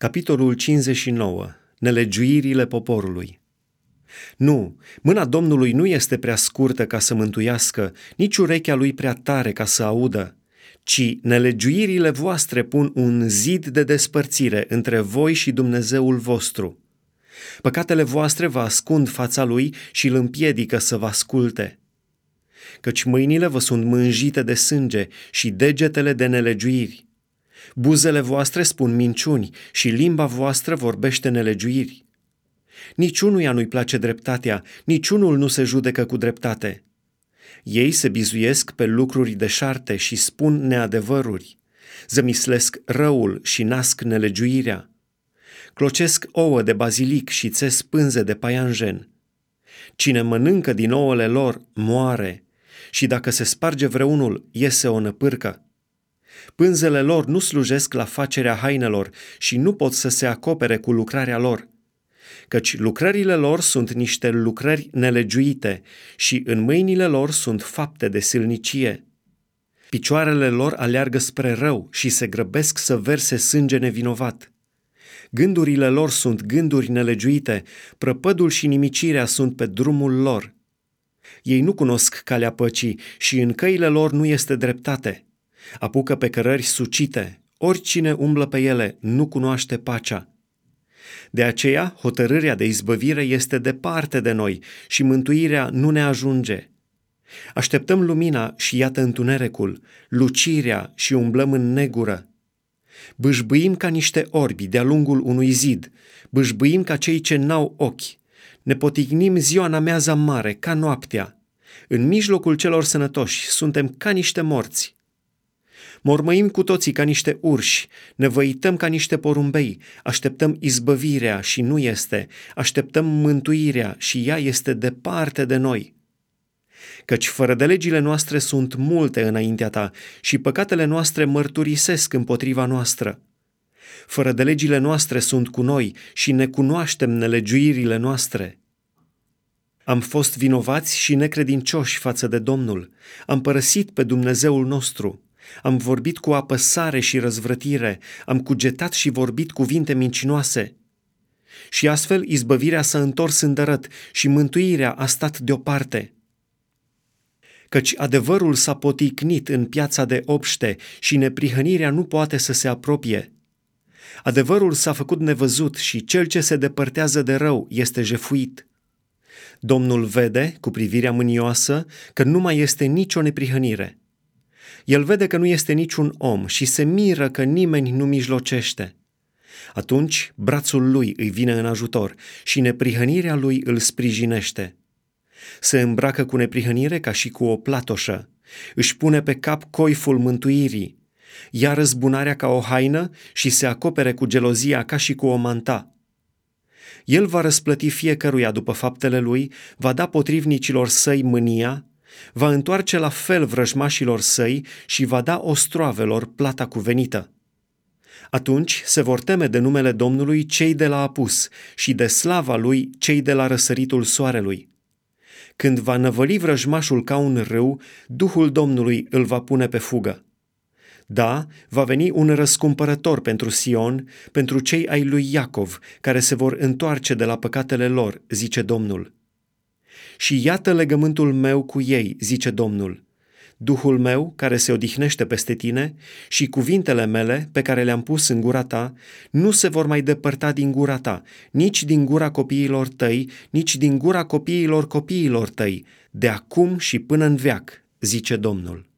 Capitolul 59. Nelegiuirile poporului. Nu, mâna Domnului nu este prea scurtă ca să mântuiască, nici urechea lui prea tare ca să audă, ci nelegiuirile voastre pun un zid de despărțire între voi și Dumnezeul vostru. Păcatele voastre vă ascund fața lui și îl împiedică să vă asculte. Căci mâinile vă sunt mânjite de sânge și degetele de nelegiuiri. Buzele voastre spun minciuni și limba voastră vorbește nelegiuiri. Niciunuia nu-i place dreptatea, niciunul nu se judecă cu dreptate. Ei se bizuiesc pe lucruri deșarte și spun neadevăruri. Zămislesc răul și nasc nelegiuirea. Clocesc ouă de bazilic și țes pânze de paianjen. Cine mănâncă din ouăle lor moare și dacă se sparge vreunul, iese o năpârcă. Pânzele lor nu slujesc la facerea hainelor și nu pot să se acopere cu lucrarea lor, căci lucrările lor sunt niște lucrări nelegiuite și în mâinile lor sunt fapte de silnicie. Picioarele lor aleargă spre rău și se grăbesc să verse sânge nevinovat. Gândurile lor sunt gânduri nelegiuite, prăpădul și nimicirea sunt pe drumul lor. Ei nu cunosc calea păcii și în căile lor nu este dreptate apucă pe cărări sucite, oricine umblă pe ele nu cunoaște pacea. De aceea, hotărârea de izbăvire este departe de noi și mântuirea nu ne ajunge. Așteptăm lumina și iată întunericul, lucirea și umblăm în negură. Bâșbâim ca niște orbi de-a lungul unui zid, bâșbâim ca cei ce n-au ochi, ne potignim ziua în ameaza mare, ca noaptea. În mijlocul celor sănătoși suntem ca niște morți. Mormăim cu toții ca niște urși, ne văităm ca niște porumbei, așteptăm izbăvirea și nu este, așteptăm mântuirea și ea este departe de noi. Căci fără de legile noastre sunt multe înaintea ta și păcatele noastre mărturisesc împotriva noastră. Fără de legile noastre sunt cu noi și ne cunoaștem nelegiuirile noastre. Am fost vinovați și necredincioși față de Domnul. Am părăsit pe Dumnezeul nostru. Am vorbit cu apăsare și răzvrătire, am cugetat și vorbit cuvinte mincinoase. Și astfel izbăvirea s-a întors îndărăt și mântuirea a stat deoparte. Căci adevărul s-a poticnit în piața de obște și neprihănirea nu poate să se apropie. Adevărul s-a făcut nevăzut și cel ce se depărtează de rău este jefuit. Domnul vede, cu privirea mânioasă, că nu mai este nicio neprihănire. El vede că nu este niciun om și se miră că nimeni nu mijlocește. Atunci brațul lui îi vine în ajutor și neprihănirea lui îl sprijinește. Se îmbracă cu neprihănire ca și cu o platoșă, își pune pe cap coiful mântuirii, ia răzbunarea ca o haină și se acopere cu gelozia ca și cu o manta. El va răsplăti fiecăruia după faptele lui, va da potrivnicilor săi mânia, va întoarce la fel vrăjmașilor săi și va da ostroavelor plata cuvenită. Atunci se vor teme de numele Domnului cei de la apus și de slava lui cei de la răsăritul soarelui. Când va năvăli vrăjmașul ca un râu, Duhul Domnului îl va pune pe fugă. Da, va veni un răscumpărător pentru Sion, pentru cei ai lui Iacov, care se vor întoarce de la păcatele lor, zice Domnul. Și iată legământul meu cu ei, zice Domnul. Duhul meu, care se odihnește peste tine, și cuvintele mele, pe care le-am pus în gura ta, nu se vor mai depărta din gura ta, nici din gura copiilor tăi, nici din gura copiilor copiilor tăi, de acum și până în veac, zice Domnul.